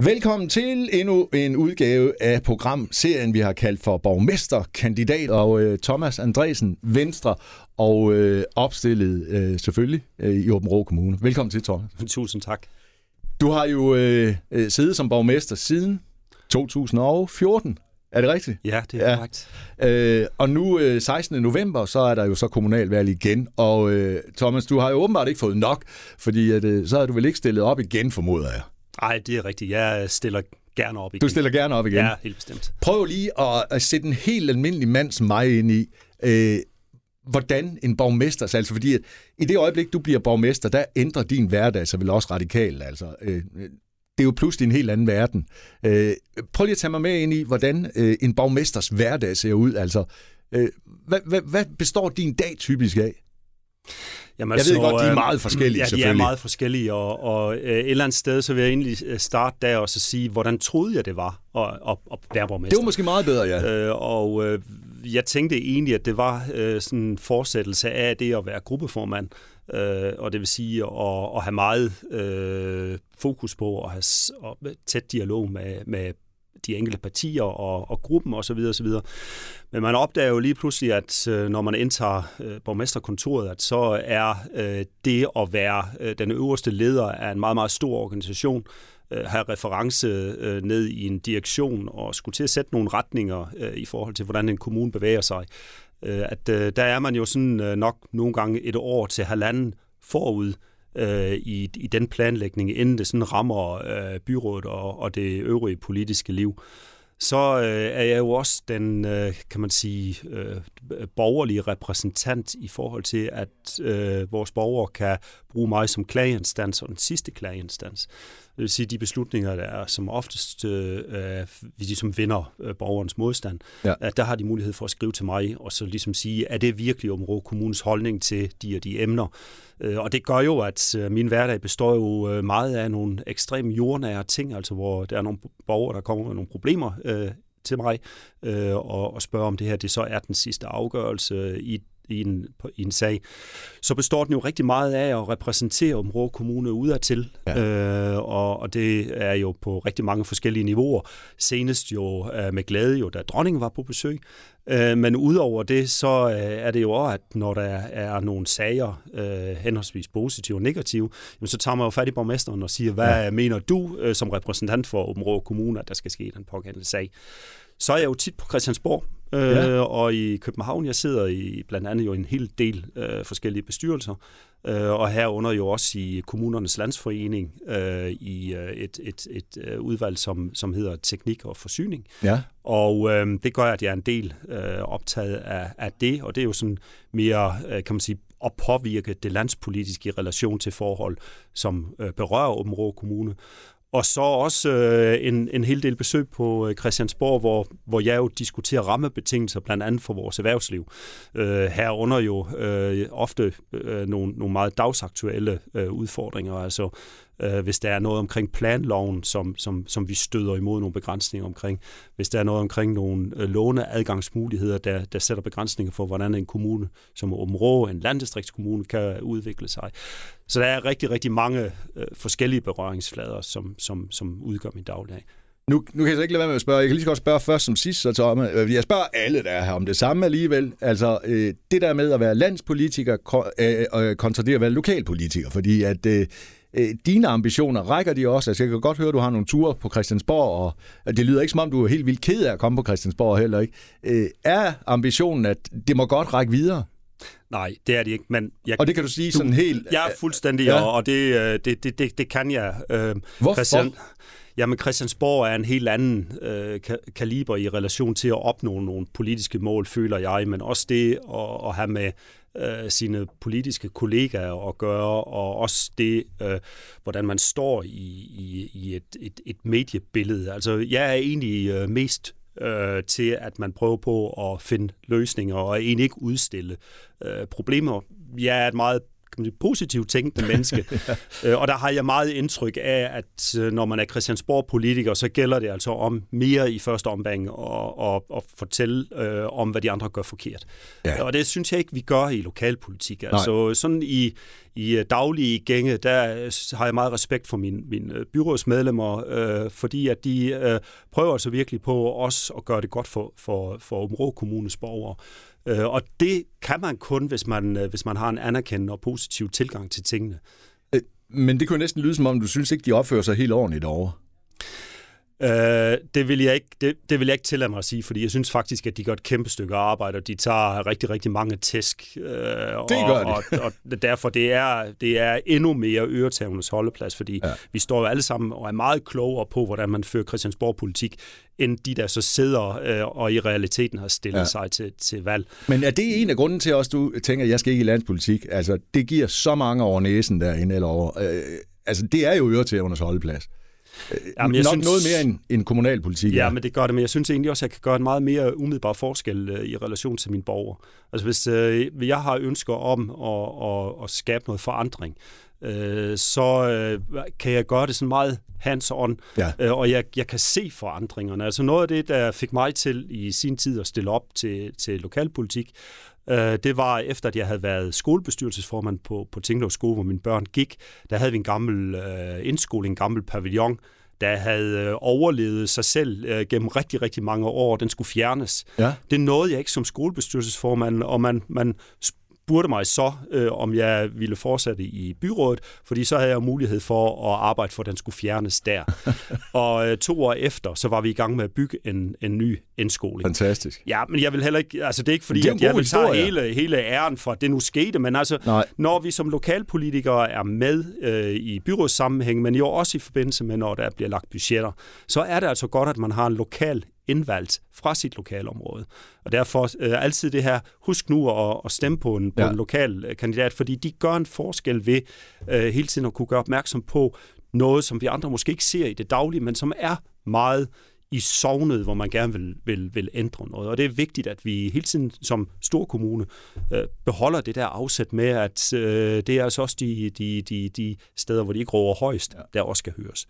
Velkommen til endnu en udgave af programserien, vi har kaldt for Borgmesterkandidat, og øh, Thomas Andresen, Venstre, og øh, opstillet øh, selvfølgelig øh, i Åben Rå Kommune. Velkommen til, Thomas. Tusind tak. Du har jo øh, øh, siddet som borgmester siden 2014. Er det rigtigt? Ja, det er ja. korrekt. Øh, og nu øh, 16. november, så er der jo så kommunalvalg igen. Og øh, Thomas, du har jo åbenbart ikke fået nok, fordi at, øh, så har du vel ikke stillet op igen, formoder jeg. Nej, det er rigtigt. Jeg stiller gerne op igen. Du stiller gerne op igen? Ja, helt bestemt. Prøv lige at, at sætte en helt almindelig mand som mig ind i, øh, hvordan en borgmester, altså fordi at i det øjeblik, du bliver borgmester, der ændrer din hverdag sig vel også radikalt. Altså, øh, det er jo pludselig en helt anden verden. Øh, prøv lige at tage mig med ind i, hvordan øh, en borgmesters hverdag ser ud. Altså, øh, hvad, hvad, hvad består din dag typisk af? Jamen, jeg ved så, godt, de er meget forskellige, ja, de er meget forskellige, og, og øh, et eller andet sted, så vil jeg egentlig øh, starte der og så sige, hvordan troede jeg, det var at, at, at være borgmester? Det var måske meget bedre, ja. Øh, og øh, jeg tænkte egentlig, at det var øh, sådan en fortsættelse af det at være gruppeformand, øh, og det vil sige at, at have meget øh, fokus på at have og tæt dialog med, med de enkelte partier og, og gruppen osv. osv. Men man opdager jo lige pludselig, at øh, når man indtager øh, borgmesterkontoret, at så er øh, det at være den øverste leder af en meget, meget stor organisation, have reference ned i en direktion og skulle til at sætte nogle retninger i forhold til, hvordan en kommune bevæger sig. At der er man jo sådan nok nogle gange et år til halvanden forud øh, i, i den planlægning, inden det sådan rammer øh, byrådet og, og det øvrige politiske liv. Så øh, er jeg jo også den, øh, kan man sige, øh, borgerlige repræsentant i forhold til, at øh, vores borgere kan bruge mig som klageinstans og den sidste klageinstans. Det vil sige, de beslutninger, der er som oftest, øh, vi ligesom vinder øh, borgerens modstand, ja. at der har de mulighed for at skrive til mig, og så ligesom sige, er det virkelig Områ Kommunes holdning til de og de emner? Øh, og det gør jo, at øh, min hverdag består jo øh, meget af nogle ekstremt jordnære ting, altså hvor der er nogle borgere, der kommer med nogle problemer øh, til mig, øh, og, og spørger om det her, det så er den sidste afgørelse øh, i i en, i en sag, så består den jo rigtig meget af at repræsentere Områ Kommune udadtil, ja. øh, og, og det er jo på rigtig mange forskellige niveauer. Senest jo øh, med glæde, jo, da dronningen var på besøg, øh, men udover det, så øh, er det jo også, at når der er nogle sager, øh, henholdsvis positive og negative, jamen, så tager man jo fat i borgmesteren og siger, hvad ja. mener du øh, som repræsentant for Områ Kommune, at der skal ske i den pågældende sag? Så er jeg jo tit på Christiansborg, øh, ja. og i København. Jeg sidder i blandt andet jo en hel del øh, forskellige bestyrelser, øh, og herunder jo også i kommunernes landsforening øh, i øh, et, et, et øh, udvalg, som, som hedder Teknik og Forsyning. Ja. Og øh, det gør, at jeg er en del øh, optaget af, af det, og det er jo sådan mere, øh, kan man sige, at påvirke det landspolitiske i relation til forhold, som øh, berører Åben Kommune. Og så også øh, en, en hel del besøg på øh, Christiansborg, hvor, hvor jeg jo diskuterer rammebetingelser blandt andet for vores erhvervsliv. Øh, herunder jo øh, ofte øh, nogle, nogle meget dagsaktuelle øh, udfordringer, altså øh, hvis der er noget omkring planloven, som, som, som vi støder imod nogle begrænsninger omkring, hvis der er noget omkring nogle øh, låneadgangsmuligheder, der, der sætter begrænsninger for, hvordan en kommune som Områ, en landdistriktskommune, kan udvikle sig. Så der er rigtig, rigtig mange øh, forskellige berøringsflader, som, som, som udgør min dagligdag. Nu, nu kan jeg så ikke lade være med at spørge. Jeg kan lige så godt spørge først som sidst, så Thomas. Øh, jeg spørger alle, der er her om det samme alligevel. Altså, øh, det der med at være landspolitiker øh, øh, kontra det at være lokalpolitiker, fordi at øh, øh, dine ambitioner, rækker de også? Altså, jeg kan godt høre, at du har nogle ture på Christiansborg, og det lyder ikke som om, du er helt vildt ked af at komme på Christiansborg heller ikke. Øh, er ambitionen, at det må godt række videre? Nej, det er det ikke. Men jeg, og det kan du sige du, sådan helt... Jeg er fuldstændig, ja. og det, det, det, det, det kan jeg. Øh, Hvorfor? Christian, Jamen Christiansborg er en helt anden øh, kaliber i relation til at opnå nogle politiske mål, føler jeg, men også det at, at have med øh, sine politiske kollegaer at gøre, og også det, øh, hvordan man står i, i, i et, et, et mediebillede. Altså, jeg er egentlig øh, mest øh, til, at man prøver på at finde løsninger og egentlig ikke udstille øh, problemer. Jeg er et meget kan man sige, positivt tænkende menneske. ja. øh, og der har jeg meget indtryk af, at øh, når man er Christiansborg-politiker, så gælder det altså om mere i første omgang og, og, og fortælle øh, om, hvad de andre gør forkert. Ja. Og det synes jeg ikke, vi gør i lokalpolitik. Altså sådan i, i øh, daglige gænge, der har jeg meget respekt for mine, mine byrådsmedlemmer, øh, fordi at de øh, prøver altså virkelig på også at gøre det godt for, for, for Områ Kommunes borgere. Øh, og det kan man kun, hvis man, øh, hvis man har en anerkendende og positiv tilgang til tingene. Øh, men det kunne næsten lyde som om, du synes ikke, de opfører sig helt ordentligt over. Øh, det, vil jeg ikke, det, det vil jeg ikke tillade mig at sige, fordi jeg synes faktisk, at de gør et kæmpe stykke arbejde, og de tager rigtig, rigtig mange tæsk. Øh, det og, gør de. og, og derfor det er det er endnu mere øretævnes holdeplads, fordi ja. vi står jo alle sammen og er meget klogere på, hvordan man fører Christiansborg-politik, end de, der så sidder øh, og i realiteten har stillet ja. sig til, til valg. Men er det en af grunden til også, du tænker, at jeg skal ikke i landspolitik? Altså, det giver så mange over næsen derinde eller over. Øh, altså, det er jo øretævnes holdeplads. Jamen, jeg Nok synes, noget mere end, end kommunalpolitik. Ja, ja, men det gør det, men jeg synes egentlig også, at jeg kan gøre en meget mere umiddelbar forskel uh, i relation til mine borgere. Altså hvis uh, jeg har ønsker om at, at, at skabe noget forandring, uh, så uh, kan jeg gøre det sådan meget hands-on, ja. uh, og jeg, jeg kan se forandringerne. Altså noget af det, der fik mig til i sin tid at stille op til, til lokalpolitik, Øh, det var efter, at jeg havde været skolebestyrelsesformand på, på Tinglev Skole, hvor mine børn gik. Der havde vi en gammel øh, indskole, en gammel pavillon, der havde øh, overlevet sig selv øh, gennem rigtig, rigtig mange år. Den skulle fjernes. Ja. Det nåede jeg ikke som skolebestyrelsesformand, og man, man spurgte mig så, øh, om jeg ville fortsætte i byrådet, fordi så havde jeg mulighed for at arbejde for, at den skulle fjernes der. og øh, to år efter, så var vi i gang med at bygge en, en ny indskoling. Fantastisk. Ja, men jeg vil heller ikke, altså det er ikke fordi, det er at jeg vil tage hele, hele æren for, at det nu skete, men altså, Nej. når vi som lokalpolitikere er med øh, i byrådssammenhæng, men jo også i forbindelse med, når der bliver lagt budgetter, så er det altså godt, at man har en lokal indvalgt fra sit lokalområde. Og derfor øh, altid det her, husk nu at, at stemme på en, på ja. en lokal øh, kandidat, fordi de gør en forskel ved øh, hele tiden at kunne gøre opmærksom på noget, som vi andre måske ikke ser i det daglige, men som er meget i sovnet, hvor man gerne vil, vil, vil ændre noget. Og det er vigtigt, at vi hele tiden som stor kommune øh, beholder det der afsæt med, at øh, det er altså også de, de, de, de steder, hvor de ikke råber højst, ja. der også skal høres.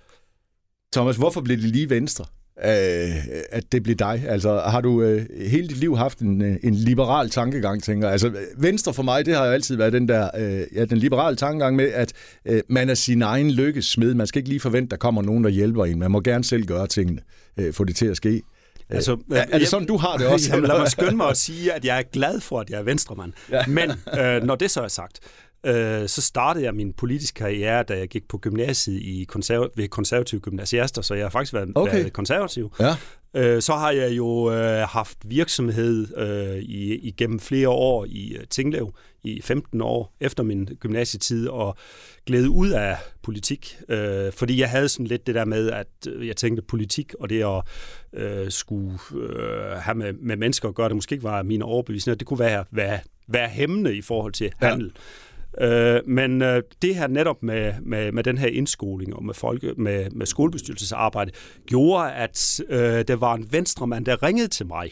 Thomas, hvorfor blev det lige venstre? Øh, at det blev dig? Altså, har du øh, hele dit liv haft en, øh, en liberal tankegang, tænker Altså, Venstre for mig, det har jo altid været den der, øh, ja, den liberale tankegang med, at øh, man er sin egen lykkesmed. Man skal ikke lige forvente, der kommer nogen, der hjælper en. Man må gerne selv gøre tingene, øh, få det til at ske. Altså, er, er det sådan, du har det også? Jamen, lad mig skynde mig at sige, at jeg er glad for, at jeg er venstremand. Ja. Men øh, når det så er sagt, øh, så startede jeg min politiske karriere, da jeg gik på gymnasiet i konserv- ved konservative gymnasiaster, så jeg har faktisk været, okay. været konservativ. Ja. Øh, så har jeg jo øh, haft virksomhed øh, i, igennem flere år i uh, Tinglev, i 15 år efter min gymnasietid, og glæde ud af politik, øh, fordi jeg havde sådan lidt det der med, at øh, jeg tænkte politik og det at øh, skulle øh, have med, med mennesker at gøre, det måske ikke var mine overbevisninger, det kunne være, være, være hæmmende i forhold til handel. Ja. Øh, men øh, det her netop med, med, med den her indskoling og med, folke, med, med skolebestyrelsesarbejde, gjorde, at øh, der var en venstremand, der ringede til mig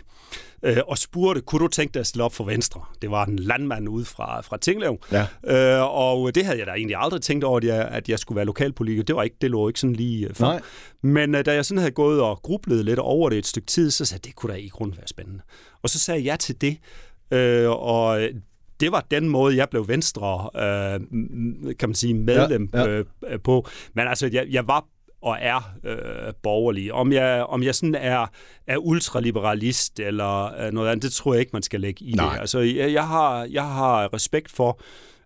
øh, og spurgte, kunne du tænke dig at stille op for Venstre? Det var en landmand ude fra, fra Tinglev, ja. øh, og det havde jeg da egentlig aldrig tænkt over, at jeg, at jeg skulle være lokalpolitiker. Det var ikke, det lå ikke sådan lige øh, for. Nej. Men øh, da jeg sådan havde gået og grublet lidt over det et stykke tid, så sagde jeg, det kunne da i grunden være spændende. Og så sagde jeg ja til det, øh, og det var den måde, jeg blev venstre, øh, kan man sige, medlem ja, ja. Øh, på. Men altså, jeg, jeg var og er øh, borgerlig. Om jeg, om jeg sådan er, er ultraliberalist eller øh, noget andet, det tror jeg ikke, man skal lægge i Nej. det. Altså, jeg, jeg, har, jeg har respekt for,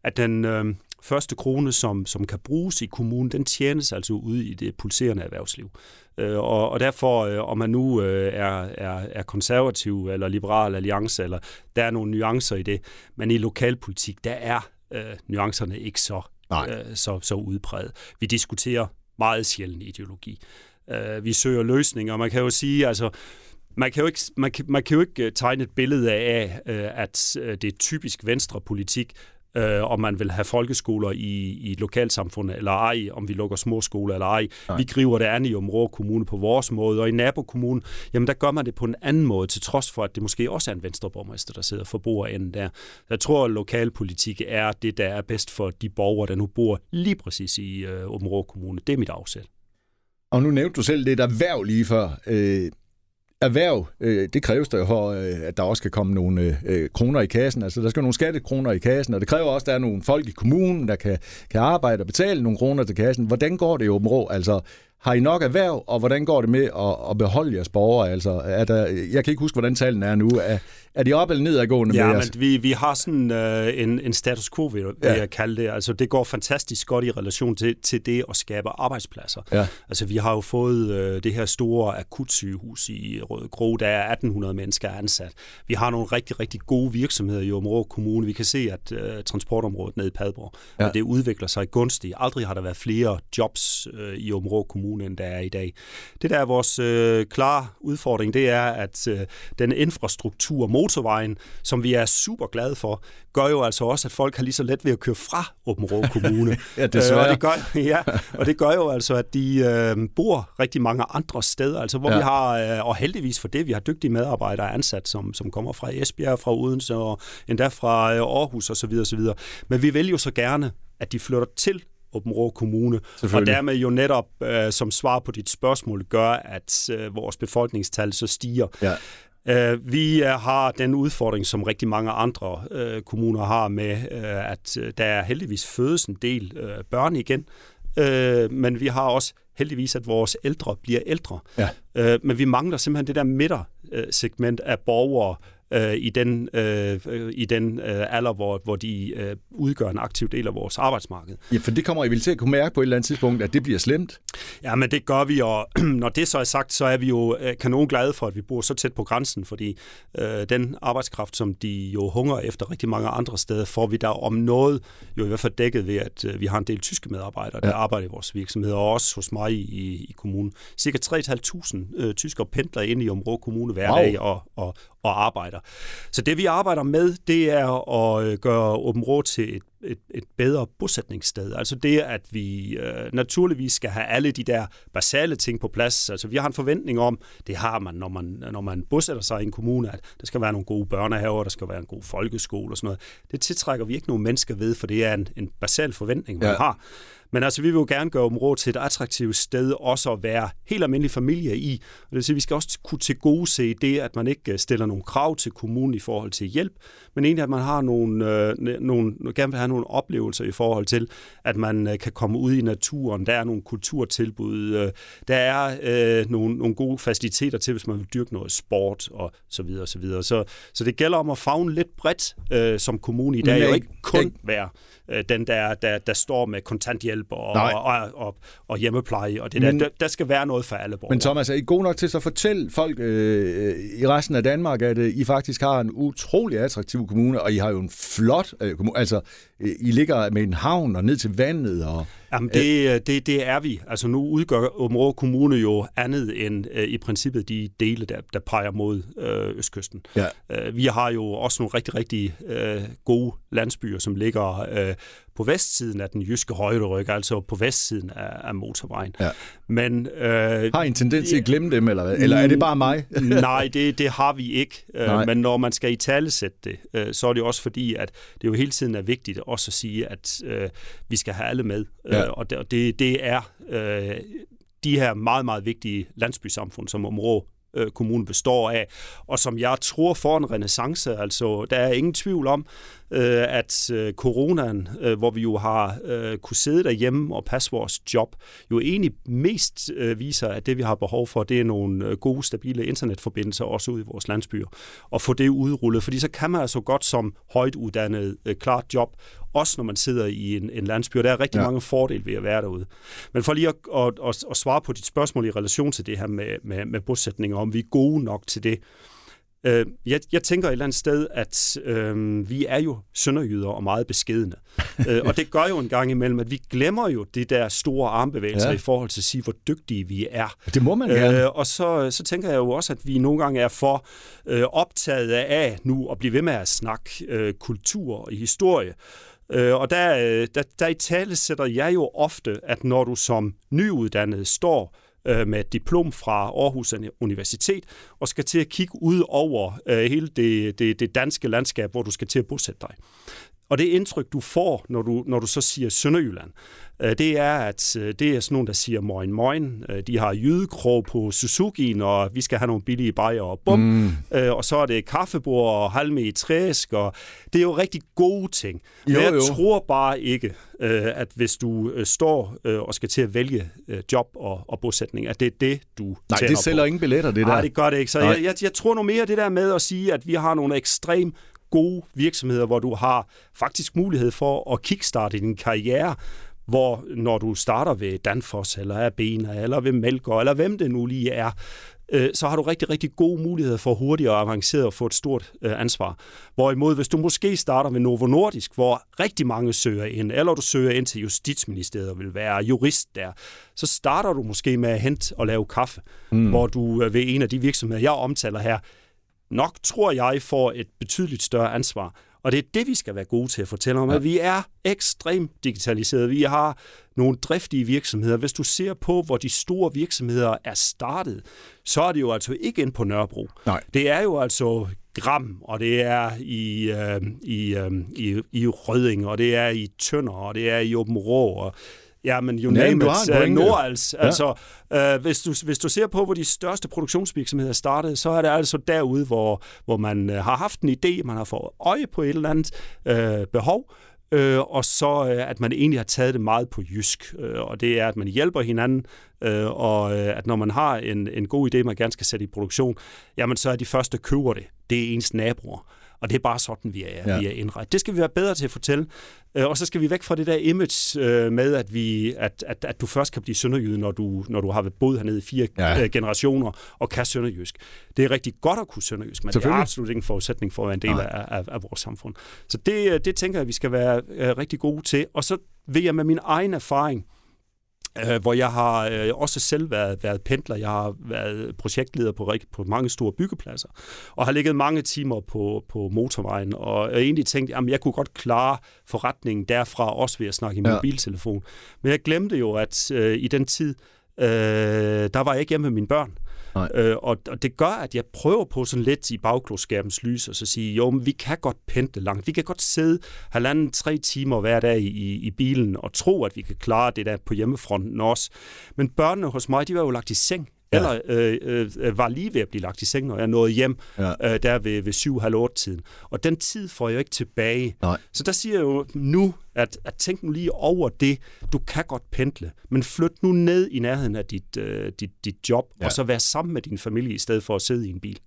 at den øh, første krone, som, som kan bruges i kommunen, den tjenes altså ud i det pulserende erhvervsliv. Øh, og, og derfor, øh, om man nu øh, er, er, er konservativ eller liberal alliance, eller der er nogle nuancer i det, men i lokalpolitik, der er øh, nuancerne ikke så, øh, så, så udbredt. Vi diskuterer meget sjældent ideologi. Øh, vi søger løsninger, og man kan jo sige, altså, man kan jo ikke, man kan, man kan jo ikke tegne et billede af, at det er typisk venstrepolitik, øh, om man vil have folkeskoler i, i lokalsamfundet eller ej, om vi lukker små skoler eller ej. Nej. Vi griber det an i Område Kommune på vores måde, og i nabokommunen, jamen der gør man det på en anden måde, til trods for, at det måske også er en venstreborgmester, der sidder for bordenden der. Jeg tror, at lokalpolitik er det, der er bedst for de borgere, der nu bor lige præcis i øh, Område Kommune. Det er mit afsæt. Og nu nævnte du selv det der værv lige før. Øh, erhverv, øh, det kræves der for, øh, at der også skal komme nogle øh, kroner i kassen. Altså, der skal nogle skattekroner i kassen, og det kræver også, at der er nogle folk i kommunen, der kan, kan arbejde og betale nogle kroner til kassen. Hvordan går det i Åben Rå? Altså, har I nok erhverv, og hvordan går det med at, at beholde jeres borgere? Altså, er der, jeg kan ikke huske, hvordan tallene er nu. Er, er de op eller nedadgående ja, med men vi, vi har sådan øh, en, en status quo, vil ja. jeg kalde det. Altså, det går fantastisk godt i relation til, til det at skabe arbejdspladser. Ja. Altså, vi har jo fået øh, det her store akutsygehus i Røde Gro, der er 1800 mennesker ansat. Vi har nogle rigtig, rigtig gode virksomheder i Område Kommune. Vi kan se, at øh, transportområdet nede i Padborg, ja. det udvikler sig gunstigt. Aldrig har der været flere jobs øh, i Område Kommune, end der er i dag. Det der er vores øh, klare udfordring, det er, at øh, den infrastruktur, motorvejen, som vi er super glade for, gør jo altså også, at folk har lige så let ved at køre fra Åben Rå Kommune. ja, desværre. Øh, og, det gør, ja, og det gør jo altså, at de øh, bor rigtig mange andre steder, altså hvor ja. vi har, øh, og heldigvis for det, vi har dygtige medarbejdere ansat, som, som kommer fra Esbjerg, fra Odense og endda fra øh, Aarhus osv. osv. Men vi vil jo så gerne, at de flytter til Åben Rå Kommune, og dermed jo netop øh, som svar på dit spørgsmål gør, at øh, vores befolkningstal så stiger. Ja. Øh, vi har den udfordring, som rigtig mange andre øh, kommuner har med, øh, at øh, der er heldigvis fødes en del øh, børn igen, øh, men vi har også heldigvis, at vores ældre bliver ældre. Ja. Øh, men vi mangler simpelthen det der midtersegment af borgere, øh, i den, øh, i den øh, alder, hvor, hvor de øh, udgør en aktiv del af vores arbejdsmarked. Ja, for det kommer I vel til at kunne mærke på et eller andet tidspunkt, at det bliver slemt? Ja, men det gør vi, og når det så er sagt, så er vi jo øh, kanon glade for, at vi bor så tæt på grænsen, fordi øh, den arbejdskraft, som de jo hunger efter rigtig mange andre steder, får vi der om noget jo i hvert fald dækket ved, at øh, vi har en del tyske medarbejdere, der ja. arbejder i vores virksomheder, og også hos mig i, i kommunen. Cirka 3.500 øh, tyskere pendler ind i Område Kommune hver wow. dag og, og, og arbejder. Så det vi arbejder med, det er at øh, gøre Åben Rå til et, et, et bedre bosætningssted. Altså det, at vi øh, naturligvis skal have alle de der basale ting på plads. Altså vi har en forventning om, det har man, når man, når man bosætter sig i en kommune, at der skal være nogle gode børnehaver, der skal være en god folkeskole og sådan noget. Det tiltrækker vi ikke nogen mennesker ved, for det er en, en basal forventning, man ja. har. Men altså, vi vil jo gerne gøre området til et attraktivt sted, også at være helt almindelig familie i. Og det vil sige, at vi skal også kunne til gode se det, at man ikke øh, stiller nogle krav til kommunen i forhold til hjælp, men egentlig, at man har nogle, øh, nogle, gerne vil have nogle oplevelser i forhold til, at man øh, kan komme ud i naturen. Der er nogle kulturtilbud. Øh, der er øh, nogle, nogle gode faciliteter til, hvis man vil dyrke noget sport og så videre. Og så, videre. Så, så det gælder om at fagne lidt bredt øh, som kommune i dag, og ikke kun være øh, den, der, der, der står med kontanthjælp og, og, og, og, og hjemmepleje, og det der, der, der skal være noget for alle borgere. Men Thomas, er I god nok til at fortælle folk øh, i resten af Danmark, at øh, I faktisk har en utrolig attraktiv kommune, og I har jo en flot øh, kommune. Altså, I ligger med en havn og ned til vandet. Og, Jamen, det, øh, det, det er vi. Altså, nu udgør Område Kommune jo andet end øh, i princippet de dele, der, der peger mod øh, Østkysten. Ja. Øh, vi har jo også nogle rigtig, rigtig øh, gode landsbyer, som ligger øh, på vestsiden af den jyske højderyg, altså på vestsiden af, af motorvejen. Ja. Men, øh, har I en tendens til at glemme dem, eller, eller er det bare mig? nej, det, det har vi ikke. Øh, men når man skal i tale sætte det, øh, så er det også fordi, at det jo hele tiden er vigtigt også at sige, at øh, vi skal have alle med. Ja. Øh, og det, det, det er øh, de her meget, meget vigtige landsbysamfund, som område øh, kommunen består af, og som jeg tror får en renaissance. Altså, der er ingen tvivl om, øh, at øh, coronaen, øh, hvor vi jo har øh, kunne sidde derhjemme og passe vores job, jo egentlig mest øh, viser, at det vi har behov for, det er nogle gode, stabile internetforbindelser også ud i vores landsbyer, og få det udrullet, fordi så kan man altså godt som højt uddannet øh, klart job også når man sidder i en, en landsby, og der er rigtig ja. mange fordele ved at være derude. Men for lige at, at, at, at svare på dit spørgsmål i relation til det her med, med, med bosætninger, om vi er gode nok til det, Øh, jeg, jeg tænker et eller andet sted, at øh, vi er jo sønderjyder og meget beskedende. øh, og det gør jo en gang imellem, at vi glemmer jo de der store armbevægelser ja. i forhold til at sige, hvor dygtige vi er. Det må man gerne. Øh, og så, så tænker jeg jo også, at vi nogle gange er for øh, optaget af nu at blive ved med at snakke øh, kultur og historie Øh, og der, der, der i tale sætter jeg jo ofte, at når du som nyuddannet står øh, med et diplom fra Aarhus Universitet og skal til at kigge ud over øh, hele det, det, det danske landskab, hvor du skal til at bosætte dig. Og det indtryk, du får, når du, når du så siger Sønderjylland, øh, det er, at øh, det er sådan nogen, der siger moin moin. Øh, de har jydekrog på Suzuki, når vi skal have nogle billige bajer og bum. Mm. Og så er det kaffebord og halme i træsk, og det er jo rigtig gode ting. Jo, Men jeg jo. tror bare ikke, at hvis du står og skal til at vælge job og, og bosætning, at det er det, du Nej, det sælger på. ingen billetter, det der. Nej, det gør det ikke. Så jeg, jeg, jeg tror nu mere det der med at sige, at vi har nogle ekstrem gode virksomheder, hvor du har faktisk mulighed for at kickstarte din karriere, hvor når du starter ved Danfoss, eller Abena, eller ved Melker, eller hvem det nu lige er, øh, så har du rigtig, rigtig gode muligheder for hurtigt og avanceret at få et stort øh, ansvar. Hvorimod, hvis du måske starter ved Novo Nordisk, hvor rigtig mange søger ind, eller du søger ind til Justitsministeriet og vil være jurist der, så starter du måske med at hente og lave kaffe, mm. hvor du øh, ved en af de virksomheder, jeg omtaler her, nok, tror jeg, får et betydeligt større ansvar. Og det er det, vi skal være gode til at fortælle om, ja. at vi er ekstremt digitaliseret. Vi har nogle driftige virksomheder. Hvis du ser på, hvor de store virksomheder er startet, så er det jo altså ikke ind på Nørrebro. Nej. Det er jo altså Gram, og det er i, øh, i, øh, i, i Rødding, og det er i Tønder, og det er i Åben Rå, og Ja, men you name ja, it. Nordals. Ja. Altså, øh, hvis, du, hvis du ser på, hvor de største produktionsvirksomheder startede, så er det altså derude, hvor, hvor man øh, har haft en idé, man har fået øje på et eller andet øh, behov, øh, og så øh, at man egentlig har taget det meget på jysk. Øh, og det er, at man hjælper hinanden, øh, og øh, at når man har en, en god idé, man gerne skal sætte i produktion, jamen så er de første, køber det. Det er ens naboer. Og det er bare sådan, vi er, ja. vi er indrettet. Det skal vi være bedre til at fortælle. Øh, og så skal vi væk fra det der image øh, med, at, vi, at, at, at du først kan blive sønderjyde, når du, når du har boet hernede i fire ja. Øh, generationer og kan sønderjysk. Det er rigtig godt at kunne sønderjysk, men det er absolut ikke en forudsætning for at være en del af, af, af vores samfund. Så det, det tænker jeg, vi skal være rigtig gode til. Og så vil jeg med min egen erfaring, øh, hvor jeg har øh, også selv været, været pendler. Jeg har været projektleder på, på mange store byggepladser, og har ligget mange timer på, på motorvejen, og jeg egentlig tænkt, at jeg kunne godt klare forretningen derfra, også ved at snakke i ja. mobiltelefon. Men jeg glemte jo, at øh, i den tid, øh, der var jeg ikke hjemme med mine børn. Øh, og, og det gør, at jeg prøver på sådan lidt i bagklodskabens lys, og så sige, jo, men vi kan godt pendle langt. Vi kan godt sidde halvanden, tre timer hver dag i, i bilen og tro, at vi kan klare det der på hjemmefronten også. Men børnene hos mig, de var jo lagt i seng Ja. Eller øh, øh, var lige ved at blive lagt i seng, når jeg nåede hjem ja. øh, der ved, ved 7-8 tiden. Og den tid får jeg ikke tilbage. Nej. Så der siger jeg jo nu, at, at tænk nu lige over det. Du kan godt pendle, men flyt nu ned i nærheden af dit, øh, dit, dit job, ja. og så vær sammen med din familie, i stedet for at sidde i en bil.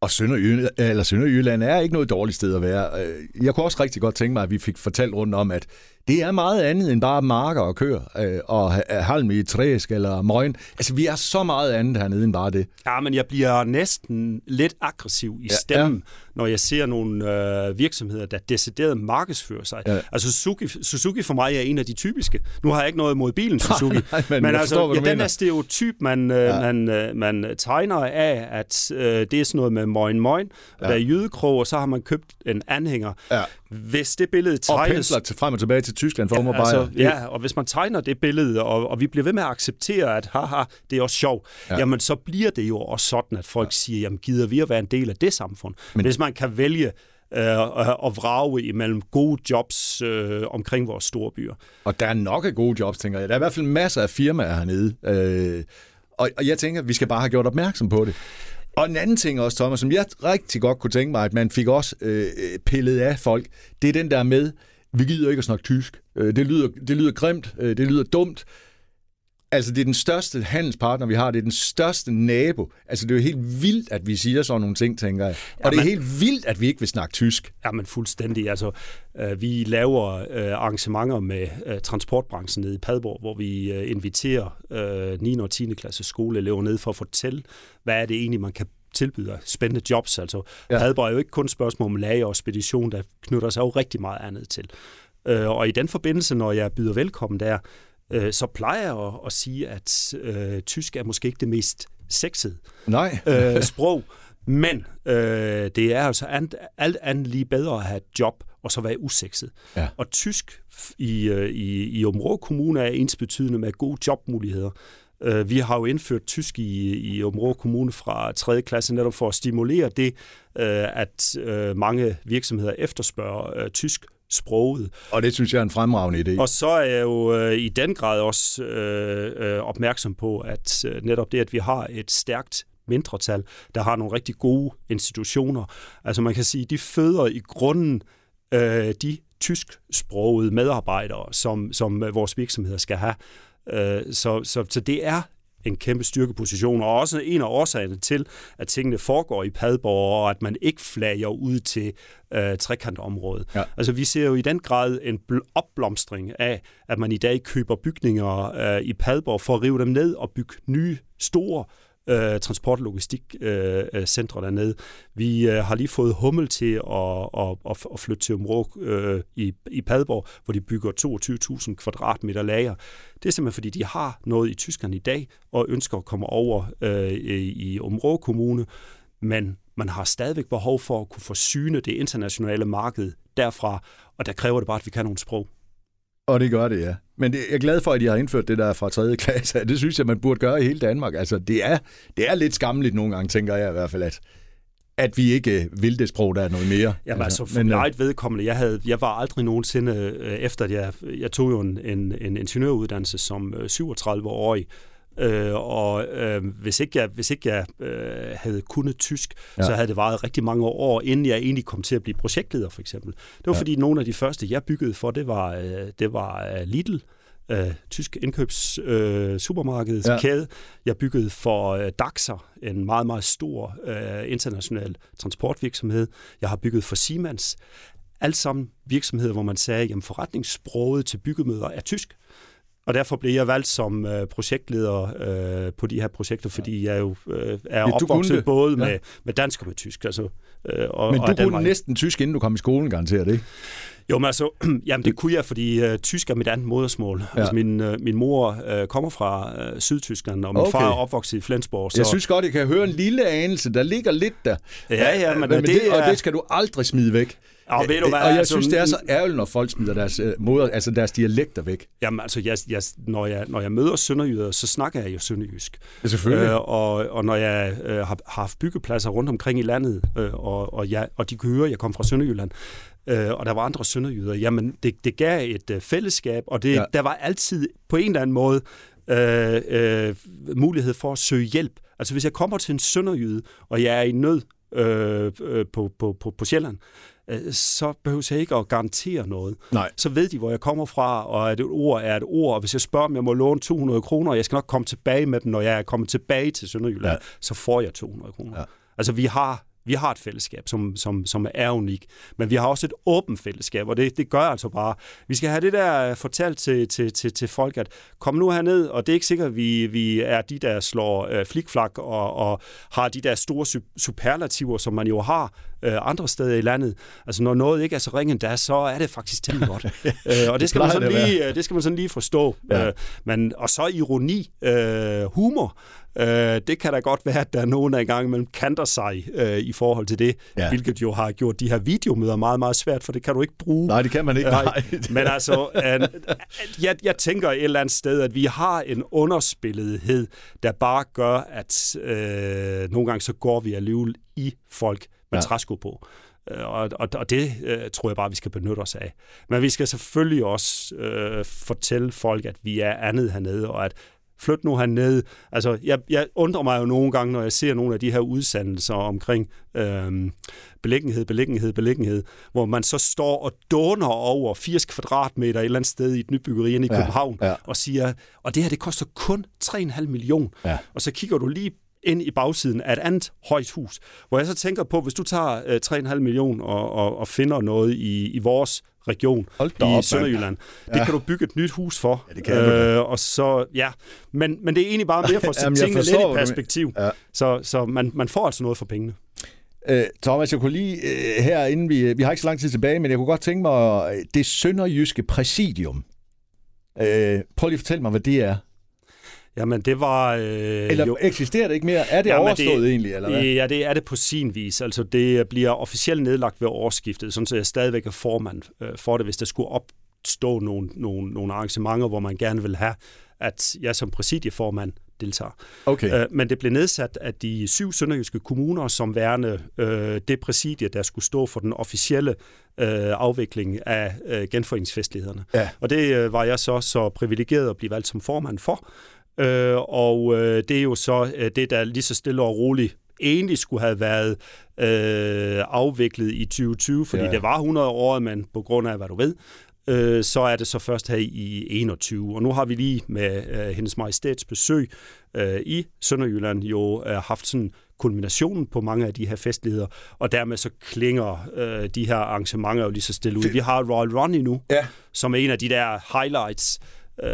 Og Sønderjylland, eller Sønderjylland er ikke noget dårligt sted at være. Øh, jeg kunne også rigtig godt tænke mig, at vi fik fortalt rundt om, at det er meget andet end bare marker og køer, øh, og halm i træsk eller møgen. Altså, vi er så meget andet hernede end bare det. Ja, men jeg bliver næsten lidt aggressiv i stemmen, ja, ja. Når jeg ser nogle øh, virksomheder, der decideret markedsfører sig. Ja. Altså, Suzuki, Suzuki for mig er en af de typiske. Nu har jeg ikke noget imod bilen Suzuki, nej, nej, men, men altså, forstår, ja, den er stereotyp, man, øh, ja. man, øh, man tegner af, at øh, det er sådan noget med møgen møgen, ja. der er jydekrog, og så har man købt en anhænger. Ja. Hvis det billede tegnes... Og til frem og tilbage til Tyskland for ja, altså, ja, og hvis man tegner det billede, og, og vi bliver ved med at acceptere, at haha, det er også sjovt, ja. jamen så bliver det jo også sådan, at folk ja. siger, jamen gider vi at være en del af det samfund? Men, hvis man kan vælge øh, og vrage imellem gode jobs øh, omkring vores store byer. Og der er nok af gode jobs, tænker jeg. Der er i hvert fald masser af firmaer hernede. Øh, og, og jeg tænker, at vi skal bare have gjort opmærksom på det. Og en anden ting også, Thomas, som jeg rigtig godt kunne tænke mig, at man fik også øh, pillet af folk, det er den der med, vi gider ikke at snakke tysk. Øh, det lyder, det lyder grimt, øh, det lyder dumt. Altså, det er den største handelspartner, vi har. Det er den største nabo. Altså, det er jo helt vildt, at vi siger sådan nogle ting, tænker jeg. Og ja, det er helt vildt, at vi ikke vil snakke tysk. Ja, men fuldstændig. Altså, øh, vi laver øh, arrangementer med øh, transportbranchen nede i Padborg, hvor vi øh, inviterer øh, 9. og 10. klasse skoleelever ned for at fortælle, hvad er det egentlig, man kan tilbyde spændende jobs. Altså, ja. Padborg er jo ikke kun spørgsmål om lager og spedition, der knytter sig jo rigtig meget andet til. Øh, og i den forbindelse, når jeg byder velkommen der, øh, så plejer jeg at, at sige, at øh, tysk er måske ikke det mest sexede Nej. øh, sprog, men øh, det er altså alt, alt andet lige bedre at have et job og så være usekset. Ja. Og tysk i, øh, i, i Områ Kommune er ensbetydende med gode jobmuligheder. Øh, vi har jo indført tysk i, i Områ Kommune fra 3. klasse netop for at stimulere det, øh, at mange virksomheder efterspørger tysk sproget. Og det synes jeg er en fremragende idé. Og så er jeg jo øh, i den grad også øh, øh, opmærksom på, at øh, netop det, at vi har et stærkt mindretal, der har nogle rigtig gode institutioner. Altså man kan sige, de føder i grunden øh, de tysksprogede medarbejdere, som, som vores virksomheder skal have. Øh, så, så, så det er en kæmpe styrkeposition, og også en af årsagerne til, at tingene foregår i Padborg, og at man ikke flager ud til øh, trekantområdet. Ja. Altså vi ser jo i den grad en opblomstring af, at man i dag køber bygninger øh, i Padborg for at rive dem ned og bygge nye, store øh, transport- og logistikcentre øh, øh, dernede. Vi øh, har lige fået Hummel til at, at, at, at flytte til Områk øh, i, i Padborg, hvor de bygger 22.000 kvadratmeter lager. Det er simpelthen fordi, de har noget i Tyskland i dag, og ønsker at komme over øh, i Områk Kommune, men man har stadigvæk behov for at kunne forsyne det internationale marked derfra, og der kræver det bare, at vi kan nogle sprog. Og det gør det, ja. Men det, jeg er glad for, at de har indført det der fra 3. klasse. Det synes jeg, man burde gøre i hele Danmark. Altså, det er, det er lidt skamligt nogle gange, tænker jeg i hvert fald, at, at vi ikke vil det sprog, der er noget mere. Jamen altså, for men, mig vedkommende, jeg, havde, jeg var aldrig nogensinde, øh, efter at jeg, jeg tog jo en, en, en ingeniøruddannelse som 37-årig, øh, og øh, hvis ikke jeg, hvis ikke jeg øh, havde kunnet tysk, ja. så havde det varet rigtig mange år, inden jeg egentlig kom til at blive projektleder, for eksempel. Det var ja. fordi nogle af de første, jeg byggede for, det var, øh, det var øh, Lidl, øh, tysk indkøbs øh, supermarkedskæde. Ja. Jeg byggede for øh, Daxer, en meget, meget stor øh, international transportvirksomhed. Jeg har bygget for Siemens. Alt sammen virksomheder, hvor man sagde, at forretningssproget til byggemøder er tysk. Og derfor blev jeg valgt som øh, projektleder øh, på de her projekter, fordi jeg jo øh, er ja, opvokset både ja. med, med dansk og med tysk. Altså, øh, og, men du og kunne næsten tysk, inden du kom i skolen, garanteret det? Jo, men altså, jamen, det kunne jeg, fordi uh, tysk er mit andet modersmål. Ja. Altså, min, uh, min mor uh, kommer fra uh, Sydtyskland, og min okay. far er opvokset i Flensborg. Så... Jeg synes godt, jeg kan høre en lille anelse, der ligger lidt der. Ja, ja, men, men det, det er... Og det skal du aldrig smide væk. Og, ved du hvad, og jeg altså, synes, det er så ærgerligt, når folk smider deres, øh, måder, altså deres dialekter væk. Jamen altså, jeg, jeg, når, jeg, når jeg møder sønderjyder, så snakker jeg jo sønderjysk. Ja, selvfølgelig. Øh, og, og når jeg øh, har, har haft byggepladser rundt omkring i landet, øh, og, og, jeg, og de kan høre, at jeg kommer fra Sønderjylland, øh, og der var andre sønderjyder, jamen det, det gav et øh, fællesskab, og det, ja. der var altid på en eller anden måde øh, øh, mulighed for at søge hjælp. Altså hvis jeg kommer til en sønderjyde, og jeg er i nød øh, øh, på, på, på, på Sjælland, Øh, så behøver jeg ikke at garantere noget. Nej. Så ved de, hvor jeg kommer fra, og at et ord er et ord, og hvis jeg spørger, om jeg må låne 200 kroner, og jeg skal nok komme tilbage med dem, når jeg er kommet tilbage til Sønderjylland, ja. så får jeg 200 kroner. Ja. Altså, vi har vi har et fællesskab, som, som, som er unik, men vi har også et åbent fællesskab, og det, det gør altså bare, vi skal have det der øh, fortalt til, til, til, til folk, at kom nu herned, og det er ikke sikkert, at vi, vi er de, der slår øh, flikflak og, og har de der store superlativer, som man jo har øh, andre steder i landet. Altså når noget ikke er så ringe endda, så er det faktisk temmelig godt. øh, og det skal, man sådan lige, det skal man sådan lige forstå. Ja. Øh, men, og så ironi, øh, humor, Øh, det kan da godt være, at der er nogen, der engang imellem kanter sig øh, i forhold til det, ja. hvilket jo har gjort de her videomøder meget, meget svært, for det kan du ikke bruge. Nej, det kan man ikke. Nej. Men altså, øh, jeg, jeg tænker et eller andet sted, at vi har en underspillethed, der bare gør, at øh, nogle gange så går vi alligevel i folk med ja. træsko på. Øh, og, og, og det øh, tror jeg bare, vi skal benytte os af. Men vi skal selvfølgelig også øh, fortælle folk, at vi er andet hernede, og at flyt nu herned. Altså, jeg, jeg undrer mig jo nogle gange, når jeg ser nogle af de her udsendelser omkring øhm, beliggenhed, beliggenhed, beliggenhed, hvor man så står og doner over 80 kvadratmeter et eller andet sted i et nyt byggeri i ja, København, ja. og siger, og det her, det koster kun 3,5 millioner. Ja. Og så kigger du lige ind i bagsiden af et andet højt hus, hvor jeg så tænker på, hvis du tager øh, 3,5 millioner og, og, og finder noget i, i vores region i op, Sønderjylland. Ja. Det kan du bygge et nyt hus for. Ja, det kan øh, og så, ja. men, men det er egentlig bare mere for at sætte tingene lidt i perspektiv. Ja. Så, så man, man får altså noget for pengene. Øh, Thomas, jeg kunne lige øh, her, inden vi, vi har ikke så lang tid tilbage, men jeg kunne godt tænke mig, øh, det sønderjyske præsidium. Øh, prøv lige at fortælle mig, hvad det er. Jamen, det var... Øh, eller jo, eksisterer det ikke mere? Er det jamen, overstået det, egentlig, eller hvad? Ja, det er det på sin vis. Altså, det bliver officielt nedlagt ved årsskiftet, sådan så jeg stadigvæk er formand øh, for det, hvis der skulle opstå nogle, nogle, nogle arrangementer, hvor man gerne vil have, at jeg som præsidieformand deltager. Okay. Øh, men det blev nedsat af de syv sønderjyske kommuner som værende øh, det præsidie, der skulle stå for den officielle øh, afvikling af øh, genforeningsfestlighederne. Ja. Og det øh, var jeg så så privilegeret at blive valgt som formand for. Øh, og øh, det er jo så øh, det, der lige så stille og roligt egentlig skulle have været øh, afviklet i 2020, fordi Ja. det var 100 år, men på grund af, hvad du ved, øh, så er det så først her i 21. Og nu har vi lige med øh, hendes majestæts besøg øh, i Sønderjylland jo øh, haft sådan kulminationen på mange af de her festligheder, og dermed så klinger øh, de her arrangementer jo lige så stille ud. Vi har Royal Run nu, Ja. som er en af de der highlights,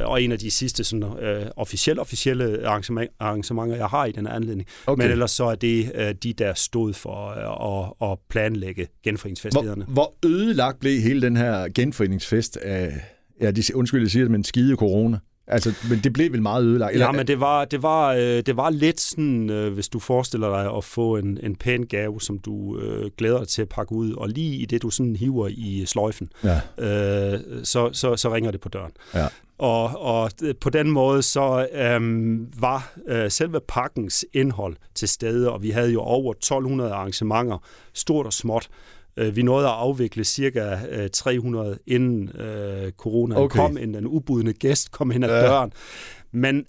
og en af de sidste sådan, øh, officielle, officielle arrangement, arrangementer, jeg har i den anledning. Okay. Men ellers så er det øh, de, der stod for øh, at, at planlægge genforeningsfestlighederne. Hvor, hvor ødelagt blev hele den her genforeningsfest af, ja, de, undskyld, jeg siger det, men skide corona? Altså, men det blev vel meget ødelagt? Ja, men det var, det var, øh, det var lidt sådan, øh, hvis du forestiller dig at få en, en pæn gave, som du øh, glæder dig til at pakke ud, og lige i det, du sådan hiver i sløjfen, Ja. øh, så, så, så ringer det på døren. Ja. Og, og på den måde så øhm, var øh, selve pakkens indhold til stede, og vi havde jo over 1200 arrangementer, stort og småt. Øh, vi nåede at afvikle cirka øh, 300 inden øh, corona Okay. okay. kom, inden den ubudne gæst kom ind ad Ja. døren. Men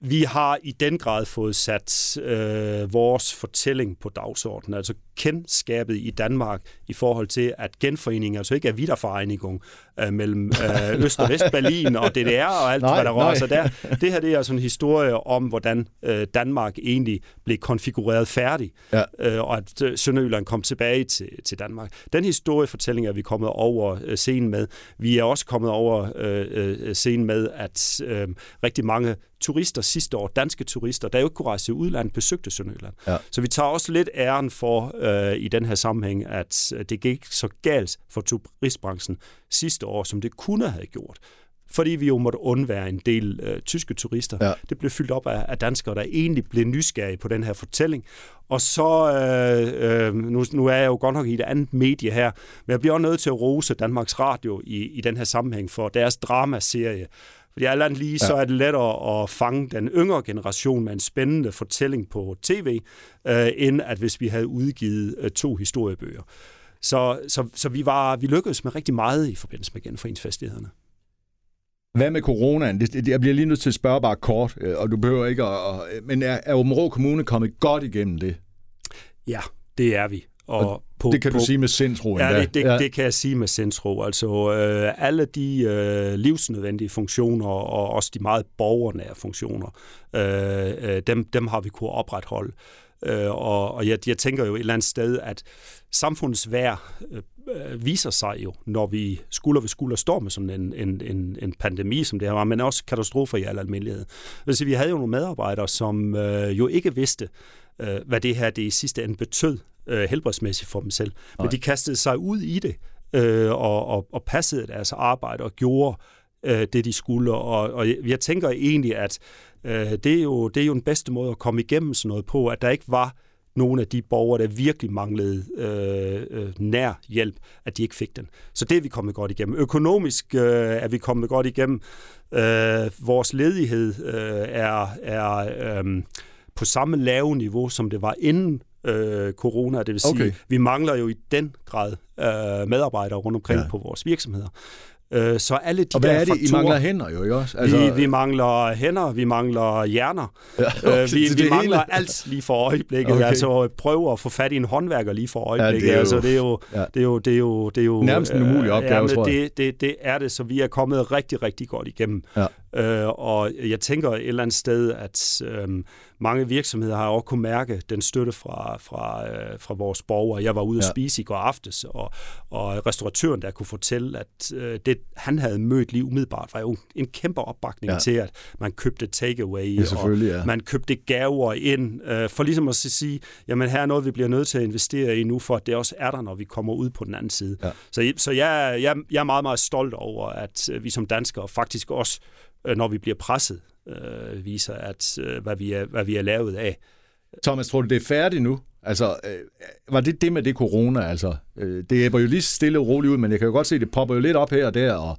vi har i den grad fået sat øh, vores fortælling på dagsordenen, altså kendskabet i Danmark i forhold til, at genforeningen altså ikke er Wiedervereinigung øh, mellem øh, Øst- og Vest-Berlin og DDR og alt, Nej, hvad der rører sig der. Det her det er altså en historie om, hvordan øh, Danmark egentlig blev konfigureret færdig, Ja. øh, og at øh, Sønderjylland kom tilbage til, til Danmark. Den historiefortælling er vi kommet over øh, scenen med. Vi er også kommet over øh, øh, scenen med, at øh, rigtig mange turister sidste år, danske turister, der jo ikke kunne rejse til udlandet, besøgte Sønderjylland. Ja. Så vi tager også lidt æren for øh, i den her sammenhæng, at det gik så galt for turistbranchen sidste år, som det kunne have gjort. Fordi vi jo måtte undvære en del øh, tyske turister. Ja. Det blev fyldt op af, af danskere, der egentlig blev nysgerrige på den her fortælling. Og så, øh, øh, nu, nu er jeg jo godt nok i et andet medie her, men jeg bliver også nødt til at rose Danmarks Radio i, i den her sammenhæng for deres dramaserie. Fordi alt andet lige, ja. så er det lettere at fange den yngre generation med en spændende fortælling på tv, øh, end at hvis vi havde udgivet øh, to historiebøger. Så, så, så vi, var, vi lykkedes med rigtig meget i forbindelse med genforeningsfestlighederne. Hvad med coronaen? Jeg bliver lige nødt til at spørge bare kort, øh, og du behøver ikke at men er, er Åben Rå Kommune kommet godt igennem det? Ja, det er vi. Og, Og på, det kan på, du sige med sindsro Ja, det, det, ja. det kan jeg sige med sindsro. Altså øh, alle de øh, livsnødvendige funktioner, og også de meget borgernære funktioner, øh, øh, dem, dem har vi kunne opretholde. Øh, og og jeg, jeg tænker jo et eller andet sted, at samfundets værd øh, øh, viser sig jo, når vi skulder ved skulder står med sådan en, en, en, en pandemi, som det her var, men også katastrofer i al almindelighed. Altså, vi havde jo nogle medarbejdere, som øh, jo ikke vidste, øh, hvad det her det i sidste ende betød øh, helbredsmæssigt for dem selv. Men Nej. de kastede sig ud i det øh, og, og, og passede deres arbejde og gjorde øh, det, de skulle. Og, og jeg, jeg tænker egentlig, at øh, det, er jo, det er jo den bedste måde at komme igennem sådan noget på, at der ikke var nogle af de borgere, der virkelig manglede øh, øh, nær hjælp, at de ikke fik den. Så det er vi kommet godt igennem. Økonomisk øh, er vi kommet godt igennem. Øh, vores ledighed øh, er, er øh, på samme lave niveau, som det var inden øh, corona. Det vil sige, Okay. vi mangler jo i den grad øh, medarbejdere rundt omkring Ja. ja. på vores virksomheder. Øh, så alle de Og hvad der er det? I faktorer, mangler hænder jo, ikke også? Altså, vi, vi mangler hænder, vi mangler hjerner. ja, Øh, vi, det vi hele. mangler alt lige for øjeblikket. Okay. Okay. Altså prøve at få fat i en håndværker lige for Ja, øjeblikket. det er jo- altså, det er jo, ja. det er jo, det er jo, det er jo Nærmest en umulig opgave, ja, men tror jeg. det, det, det er det, så vi er kommet rigtig, rigtig godt igennem. Ja. Øh, og jeg tænker et eller andet sted, at øh, mange virksomheder har også kunne mærke den støtte fra, fra, øh, fra vores borgere. Jeg var ude at Ja. spise i går aftes, og, og restauratøren der kunne fortælle, at øh, det, han havde mødt lige umiddelbart, var jo en kæmpe opbakning Ja. til, at man købte takeaway, Ja, selvfølgelig, ja. og man købte gaver ind, øh, for ligesom at sige, jamen her er noget, vi bliver nødt til at investere i nu, for at det også er der, når vi kommer ud på den anden side. Ja. Så, så jeg, jeg, jeg er meget, meget stolt over, at øh, vi som danskere faktisk også, når vi bliver presset øh, viser, at øh, hvad, vi er, hvad vi er lavet af. Thomas, tror du, det er færdigt nu? Altså, øh, var det det med det corona? Altså, øh, det æbber jo lige stille og roligt ud, men jeg kan jo godt se, at det popper jo lidt op her og der. Og,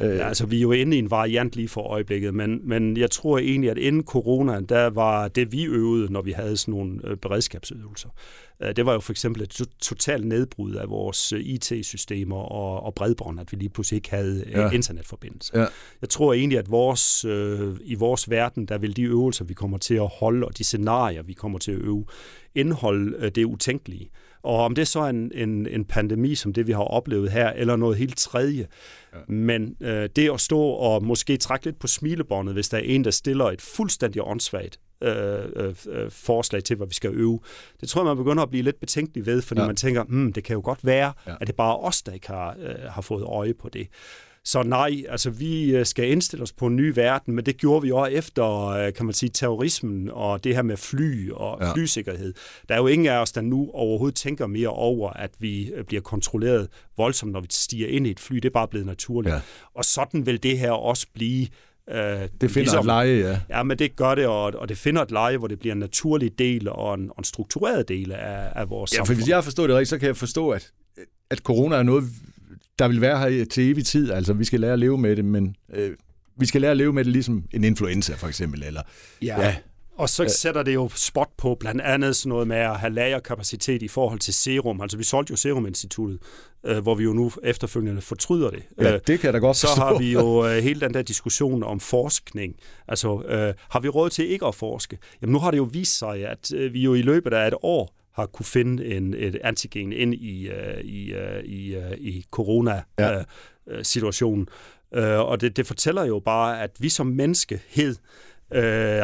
øh... ja, altså, vi er jo inde i en variant lige for øjeblikket, men, men jeg tror egentlig, at inden corona, der var det, vi øvede, når vi havde sådan nogle øh, beredskabsøvelser. Øh, det var jo for eksempel et totalt nedbrud af vores øh, IT-systemer og, og bredbånd, at vi lige pludselig ikke havde øh, ja. internetforbindelse. Ja. Jeg tror egentlig, at vores, øh, i vores verden, der vil de øvelser, vi kommer til at holde, og de scenarier, vi kommer til at øve, indeholde øh, det utænkelige. Og om det så er en, en, en pandemi, som det vi har oplevet her, eller noget helt tredje. Ja. Men øh, det at stå og måske trække lidt på smilebåndet, hvis der er en, der stiller et fuldstændig åndssvagt øh, øh, øh, forslag til, hvad vi skal øve. Det tror jeg, man begynder at blive lidt betænkelig ved, fordi ja. man tænker, hmm, det kan jo godt være, ja. at det bare os, der ikke har, øh, har fået øje på det. Så nej, altså vi øh, skal indstille os på en ny verden, men det gjorde vi også efter, øh, kan man sige, terrorismen og det her med fly og ja. flysikkerhed. Der er jo ingen af os, der nu overhovedet tænker mere over, at vi bliver kontrolleret voldsomt, når vi stiger ind i et fly. Det er bare blevet naturligt. Ja. Og sådan vil det her også blive Uh, det finder ligesom, et leje, ja. Ja, men det gør det, og, og det finder et leje, hvor det bliver en naturlig del og en, og en struktureret del af, af vores ja, samfund. for hvis jeg har forstået det rigtigt, så kan jeg forstå, at, at corona er noget, der vil være her til evig tid. Altså, vi skal lære at leve med det, men øh, vi skal lære at leve med det ligesom en influenza, for eksempel. Eller, ja. ja. Og så sætter det jo spot på blandt andet sådan noget med at have lagerkapacitet i forhold til serum. Altså vi solgte jo Serum-instituttet, øh, hvor vi jo nu efterfølgende fortryder det. Ja, det kan jeg da godt Så har vi jo øh, hele den der diskussion om forskning. Altså øh, har vi råd til ikke at forske? Jamen nu har det jo vist sig, at øh, vi jo i løbet af et år har kunne finde en, et antigen ind i, uh, i, uh, i, uh, i corona-situationen. Ja. Uh, og det, det fortæller jo bare, at vi som menneskehed uh,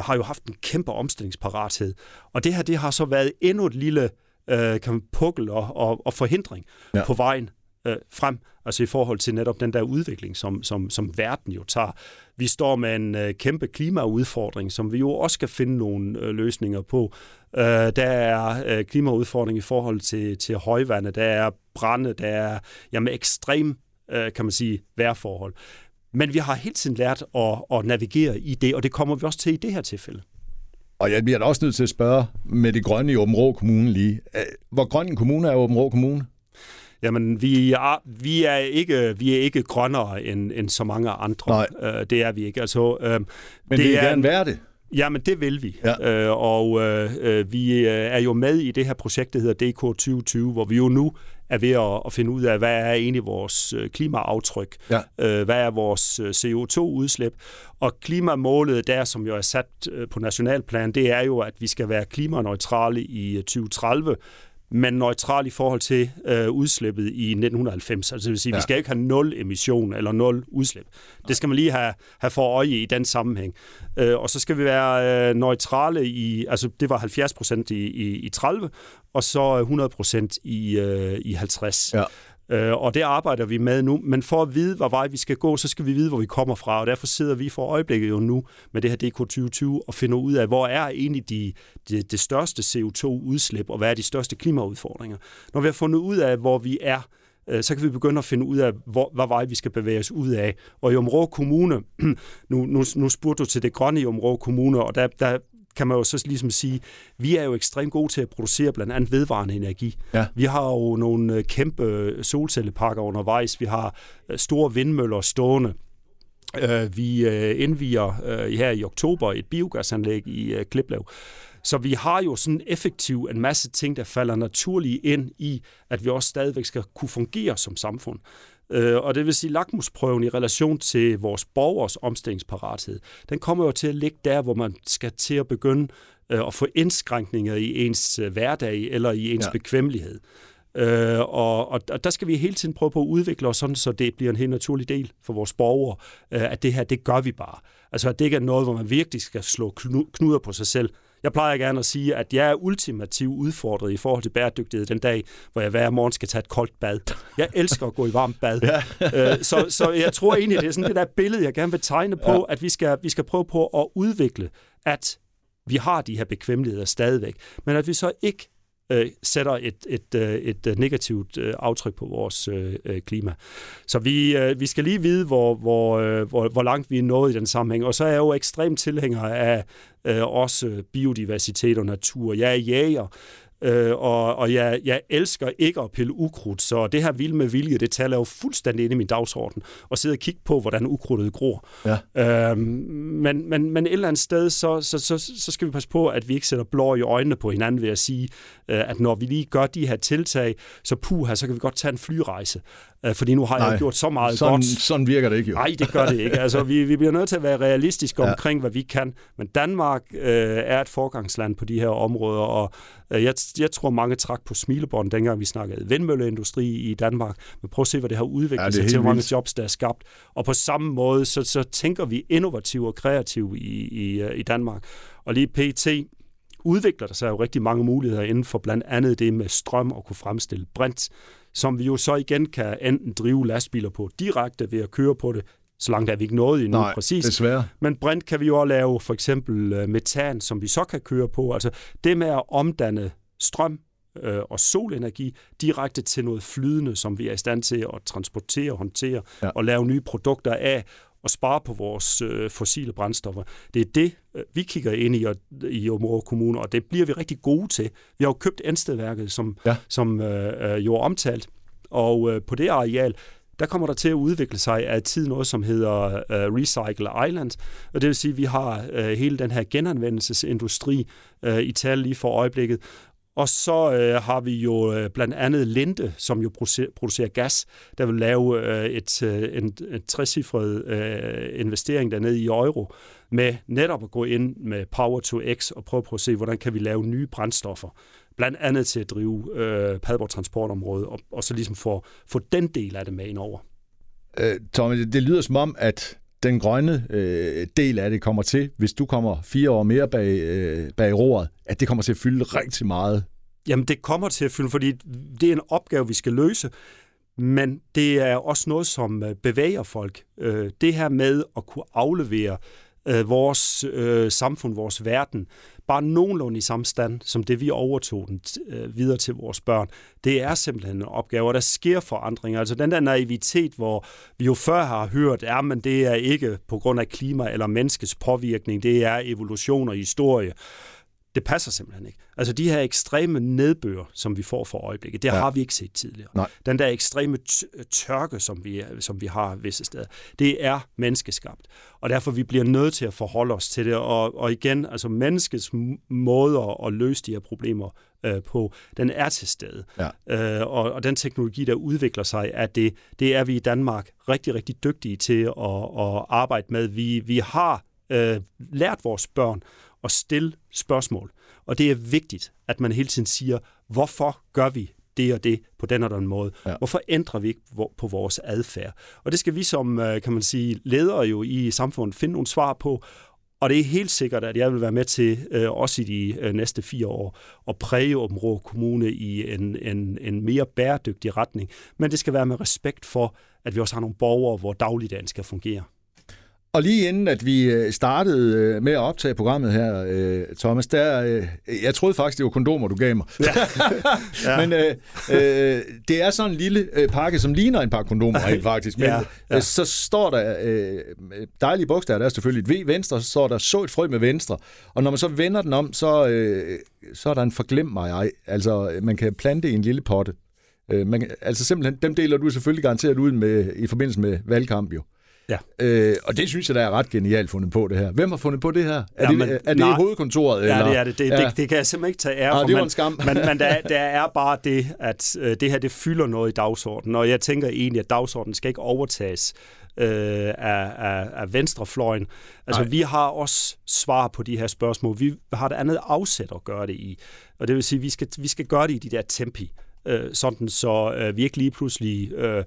har jo haft en kæmpe omstillingsparathed. Og det her, det har så været endnu et lille uh, kan man, pukkel og, og, og forhindring ja. på vejen uh, frem, altså i forhold til netop den der udvikling, som, som, som verden jo tager. Vi står med en uh, kæmpe klimaudfordring, som vi jo også skal finde nogle uh, løsninger på. Uh, der er uh, klimaudfordring i forhold til, til højvande, der er brænde, der er jamen, ekstrem, uh, kan man sige, vejrforhold. Men vi har hele tiden lært at, at navigere i det, og det kommer vi også til i det her tilfælde. Og jeg bliver da også nødt til at spørge med det grønne i Åben Kommune lige. Hvor grøn en kommune er Åben Kommune? Jamen, vi er, vi er, ikke, vi er ikke grønnere end, end så mange andre. Nej. Øh, det er vi ikke. Altså, øh, Men det vil I gerne være det? Jamen, det vil vi. Ja. Øh, og øh, øh vi øh, er jo med i det her projekt, der hedder DK 2020, hvor vi jo nu er ved at, at finde ud af, hvad er egentlig vores øh, klimaaftryk, ja. øh, hvad er vores CO2-udslip, og klimamålet der, som jo er sat på nationalplan, det er jo, at vi skal være klimaneutrale i 2030, men neutral i forhold til øh, udslippet i 1990. Altså det vil sige, ja. vi skal ikke have nul emission eller nul udslip. Det skal man lige have, have for øje i den sammenhæng. Øh, og så skal vi være øh, neutrale i, altså det var 70 procent i, i, i 30, og så 100 procent i, øh, i 50. Ja. Øh, og det arbejder vi med nu. Men for at vide, hvor vej vi skal gå, så skal vi vide, hvor vi kommer fra. Og derfor sidder vi for øjeblikket jo nu med det her DK 2020 og finder ud af, hvor er egentlig de, de, det største CO2-udslip, og hvad er de største klimaudfordringer. Når vi har fundet ud af, hvor vi er, øh, så kan vi begynde at finde ud af, hvor, hvad vej vi skal bevæge os ud af. Og i Områ Kommune, nu, nu, nu spurgte du til det grønne i Områ Kommune, og der, der kan man jo så ligesom sige, vi er jo ekstremt gode til at producere blandt andet vedvarende energi. Ja. Vi har jo nogle øh, kæmpe solcelleparker undervejs, vi har øh, store vindmøller stående. Øh, vi indviger her i oktober et biogasanlæg i Kliplev. Så vi har jo sådan effektivt en masse ting, der falder naturligt ind i, at vi også stadigvæk skal kunne fungere som samfund. Øh, og det vil sige, lakmusprøven i relation til vores borgers omstillingsparathed, den kommer jo til at ligge der, hvor man skal til at begynde øh, at få indskrænkninger i ens øh, hverdag eller i ens ja. bekvemmelighed. Øh, og, og der skal vi hele tiden prøve på at udvikle os sådan, så det bliver en helt naturlig del for vores borgere, øh, at det her, det gør vi bare. Altså, at det ikke er noget, hvor man virkelig skal slå knuder på sig selv. Jeg plejer gerne at sige, at jeg er ultimativt udfordret i forhold til bæredygtighed den dag, hvor jeg hver morgen skal tage et koldt bad. Jeg elsker at gå i varmt bad. Ja. Øh, så, så jeg tror egentlig, det er sådan det der billede, jeg gerne vil tegne på, ja. at vi skal, vi skal prøve på at udvikle, at vi har de her bekvemmeligheder stadigvæk, men at vi så ikke øh, sætter et, et, øh, et, et negativt øh, aftryk på vores øh, øh, klima. Så vi, øh, vi skal lige vide, hvor, hvor, øh, hvor, hvor langt vi er nået i den sammenhæng. Og så er jeg jo ekstremt tilhænger af øh, også biodiversitet og natur. Jeg er jæger, Øh, og og jeg, jeg elsker ikke at pille ukrudt, så det her vild med vilje, det taler jo fuldstændig ind i min dagsorden, og sidde og kigge på, hvordan ukrudtet gror. Ja. Øh, men, men, men et eller andet sted, så, så, så, så skal vi passe på, at vi ikke sætter blå i øjnene på hinanden ved at sige, øh, at når vi lige gør de her tiltag, så puha, så kan vi godt tage en flyrejse. Øh, fordi nu har Nej, jeg gjort så meget sådan, godt. Sådan virker det ikke jo. Nej, det gør det ikke. Altså, vi, vi bliver nødt til at være realistiske ja. omkring, hvad vi kan. Men Danmark øh, er et forgangsland på de her områder, og øh, jeg, jeg tror, mange trak på smilebånd, dengang vi snakkede vindmølleindustri i Danmark. Men prøv at se, hvad det har udviklet ja, sig til, hvor mange jobs, der er skabt. Og på samme måde, så, så tænker vi innovativt og kreativt i, i, øh, i Danmark. Og lige PT udvikler der sig jo rigtig mange muligheder inden for blandt andet det med strøm og kunne fremstille brint som vi jo så igen kan enten drive lastbiler på direkte ved at køre på det, så langt er vi ikke nået endnu Nej, præcis. desværre. Men brint kan vi jo også lave for eksempel øh, metan, som vi så kan køre på. Altså det med at omdanne strøm øh, og solenergi direkte til noget flydende, som vi er i stand til at transportere, håndtere ja. og lave nye produkter af, og spare på vores øh, fossile brændstoffer. Det er det, øh, vi kigger ind i i Område Kommune, og det bliver vi rigtig gode til. Vi har jo købt Enstedværket, som, ja. som øh, øh, jo er omtalt, og øh, på det areal, der kommer der til at udvikle sig af tid noget, som hedder uh, Recycle Island. Og det vil sige, at vi har uh, hele den her genanvendelsesindustri uh, i tal lige for øjeblikket. Og så øh, har vi jo øh, blandt andet Linde, som jo producerer, producerer gas, der vil lave øh, et, øh, en, en trecifret øh, investering dernede i euro, med netop at gå ind med Power to X og prøve på at se, hvordan kan vi lave nye brændstoffer blandt andet til at drive øh, Padborg transportområde, og, og så ligesom få, få den del af det med ind over. Øh, Tommy, det, det lyder som om, at den grønne øh, del af det kommer til, hvis du kommer fire år mere bag, øh, bag roret, at det kommer til at fylde rigtig meget? Jamen, det kommer til at fylde, fordi det er en opgave, vi skal løse, men det er også noget, som øh, bevæger folk. Øh, det her med at kunne aflevere øh, vores samfund, vores verden, bare nogenlunde i samme stand, som det vi overtog den øh, videre til vores børn. Det er simpelthen en opgave, og der sker forandringer. Altså den der naivitet, hvor vi jo før har hørt, ja, men det er ikke på grund af klima eller menneskets påvirkning, det er evolution og historie det passer simpelthen ikke. Altså de her ekstreme nedbør, som vi får for øjeblikket, det ja. har vi ikke set tidligere. Nej. Den der ekstreme tørke, som vi, som vi har visse steder, det er menneskeskabt. Og derfor vi bliver nødt til at forholde os til det. Og, og igen, altså menneskets måder at løse de her problemer øh, på, den er til stede. Ja. Øh, og, og den teknologi, der udvikler sig, er det, det er vi i Danmark rigtig, rigtig dygtige til at, at arbejde med. Vi, vi har øh, lært vores børn at stille spørgsmål. Og det er vigtigt, at man hele tiden siger, hvorfor gør vi det og det på den og den måde? Ja. Hvorfor ændrer vi ikke på vores adfærd? Og det skal vi som, øh, kan man sige, ledere jo i samfundet finde nogle svar på, og det er helt sikkert, at jeg vil være med til, øh, også i de øh, næste fire år, at præge Åbenrå Kommune i en, en, en mere bæredygtig retning. Men det skal være med respekt for, at vi også har nogle borgere, hvor dagligdagen skal fungere. Og lige inden at vi øh, startede øh, med at optage programmet her, øh, Thomas, der, jeg troede faktisk, det var kondomer, du gav mig. Ja. ja. Men øh, øh, det er sådan en lille pakke, som ligner en par kondomer rent faktisk. Men ja. Ja. så står der øh, dejlige bogstaver, der er selvfølgelig et V venstre, så står der så et frø med venstre. Og når man så vender den om, så, øh, så er der en forglem mig ej. Altså, man kan plante i en lille potte. Øh, man, altså simpelthen, dem deler du selvfølgelig garanteret ud med i forbindelse med valgkamp jo. Ja. Øh, og det synes jeg, der er ret genialt fundet på det her. Hvem har fundet på det her? Er ja, det, men, er det nej, hovedkontoret? Ja, eller? det er det. Det, ja. det. det kan jeg simpelthen ikke tage ære for. det var en skam. men, men der, der er bare det, at øh, det her det fylder noget i dagsordenen. Og jeg tænker egentlig, at dagsordenen skal ikke overtages øh, af, af, af venstrefløjen. Altså, Nej. vi har også svar på de her spørgsmål. Vi har et andet afsæt at gøre det i. Og det vil sige, at vi skal, vi skal gøre det i de der tempi. Øh, sådan så øh, vi ikke lige pludselig... Øh,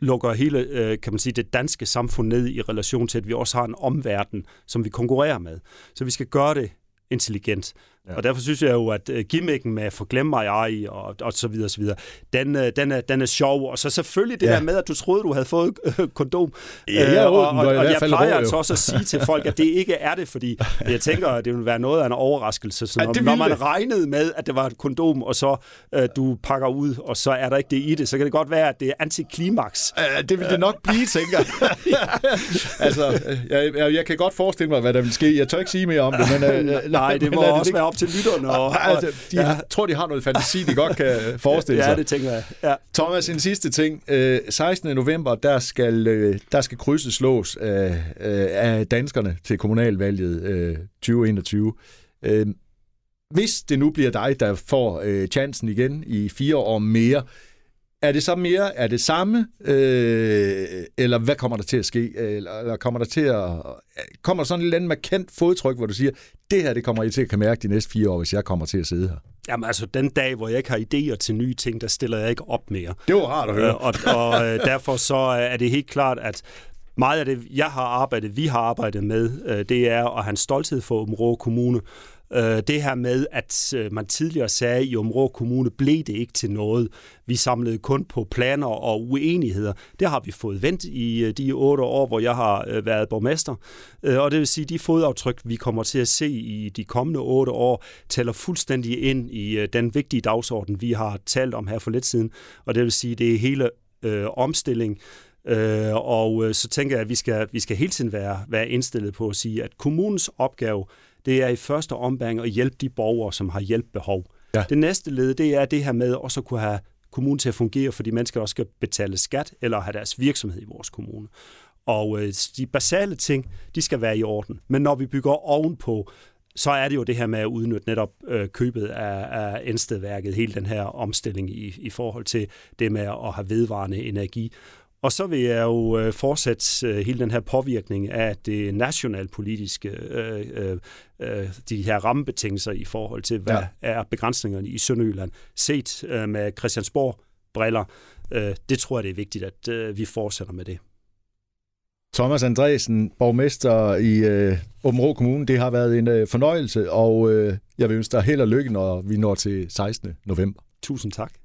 lukker hele, øh, kan man sige, det danske samfund ned i relation til, at vi også har en omverden, som vi konkurrerer med. Så vi skal gøre det intelligent. Ja. Og derfor synes jeg jo, at uh, gimmicken med forglemme mig ej og, og så videre, og så videre den, uh, den, er, den er sjov. Og så selvfølgelig det ja. der med, at du troede, du havde fået uh, kondom. Ja, uh, og, og, og, jeg plejer altså også at sige til folk, at det ikke er det, fordi jeg tænker, at det vil være noget af en overraskelse. Så når, ja, når man det. regnede med, at det var et kondom, og så uh, du pakker ud, og så er der ikke det i det, så kan det godt være, at det er antiklimaks. Uh, det vil det nok blive, tænker jeg. altså, jeg, jeg, jeg kan godt forestille mig, hvad der vil ske. Jeg tør ikke sige mere om det, men... Uh, Nej, det må også det være op til lytterne. Og, og, altså, de ja. tror, de har noget fantasi, de godt kan forestille sig. Ja, det tænker jeg. Ja. Thomas, en sidste ting. 16. november, der skal, der skal krydset slås af, af danskerne til kommunalvalget 2021. Hvis det nu bliver dig, der får chancen igen i fire år mere, er det så mere, er det samme, øh, eller hvad kommer der til at ske? Eller, eller kommer der til at, kommer der sådan et eller andet markant fodtryk, hvor du siger, det her, det kommer I til at kan mærke de næste fire år, hvis jeg kommer til at sidde her? Jamen altså, den dag, hvor jeg ikke har idéer til nye ting, der stiller jeg ikke op mere. Det var rart at høre. Øh, og og øh, derfor så er det helt klart, at meget af det, jeg har arbejdet, vi har arbejdet med, øh, det er at have en stolthed for Områ Kommune, Øh, det her med, at øh, man tidligere sagde, at i Områ Kommune blev det ikke til noget. Vi samlede kun på planer og uenigheder. Det har vi fået vendt i øh, de otte år, hvor jeg har øh, været borgmester. Øh, og det vil sige, at de fodaftryk, vi kommer til at se i de kommende otte år, tæller fuldstændig ind i øh, den vigtige dagsorden, vi har talt om her for lidt siden. Og det vil sige, at det er hele øh, omstilling, Øh, og så tænker jeg, at vi skal, vi skal hele tiden være, være indstillet på at sige, at kommunens opgave, det er i første ombæring at hjælpe de borgere, som har hjælpbehov. Ja. Det næste led, det er det her med også at kunne have kommunen til at fungere, for de mennesker også skal betale skat eller have deres virksomhed i vores kommune. Og øh, de basale ting, de skal være i orden. Men når vi bygger ovenpå, så er det jo det her med at udnytte netop øh, købet af, af endstedværket, hele den her omstilling i, i forhold til det med at have vedvarende energi. Og så vil jeg jo øh, fortsætte øh, hele den her påvirkning af det nationalpolitiske, øh, øh, øh, de her rammebetingelser i forhold til, hvad ja. er begrænsningerne i Sønderjylland, set øh, med Christiansborg-briller. Øh, det tror jeg, det er vigtigt, at øh, vi fortsætter med det. Thomas Andresen, borgmester i øh, Åben Kommune, det har været en øh, fornøjelse, og øh, jeg vil ønske dig held og lykke, når vi når til 16. november. Tusind tak.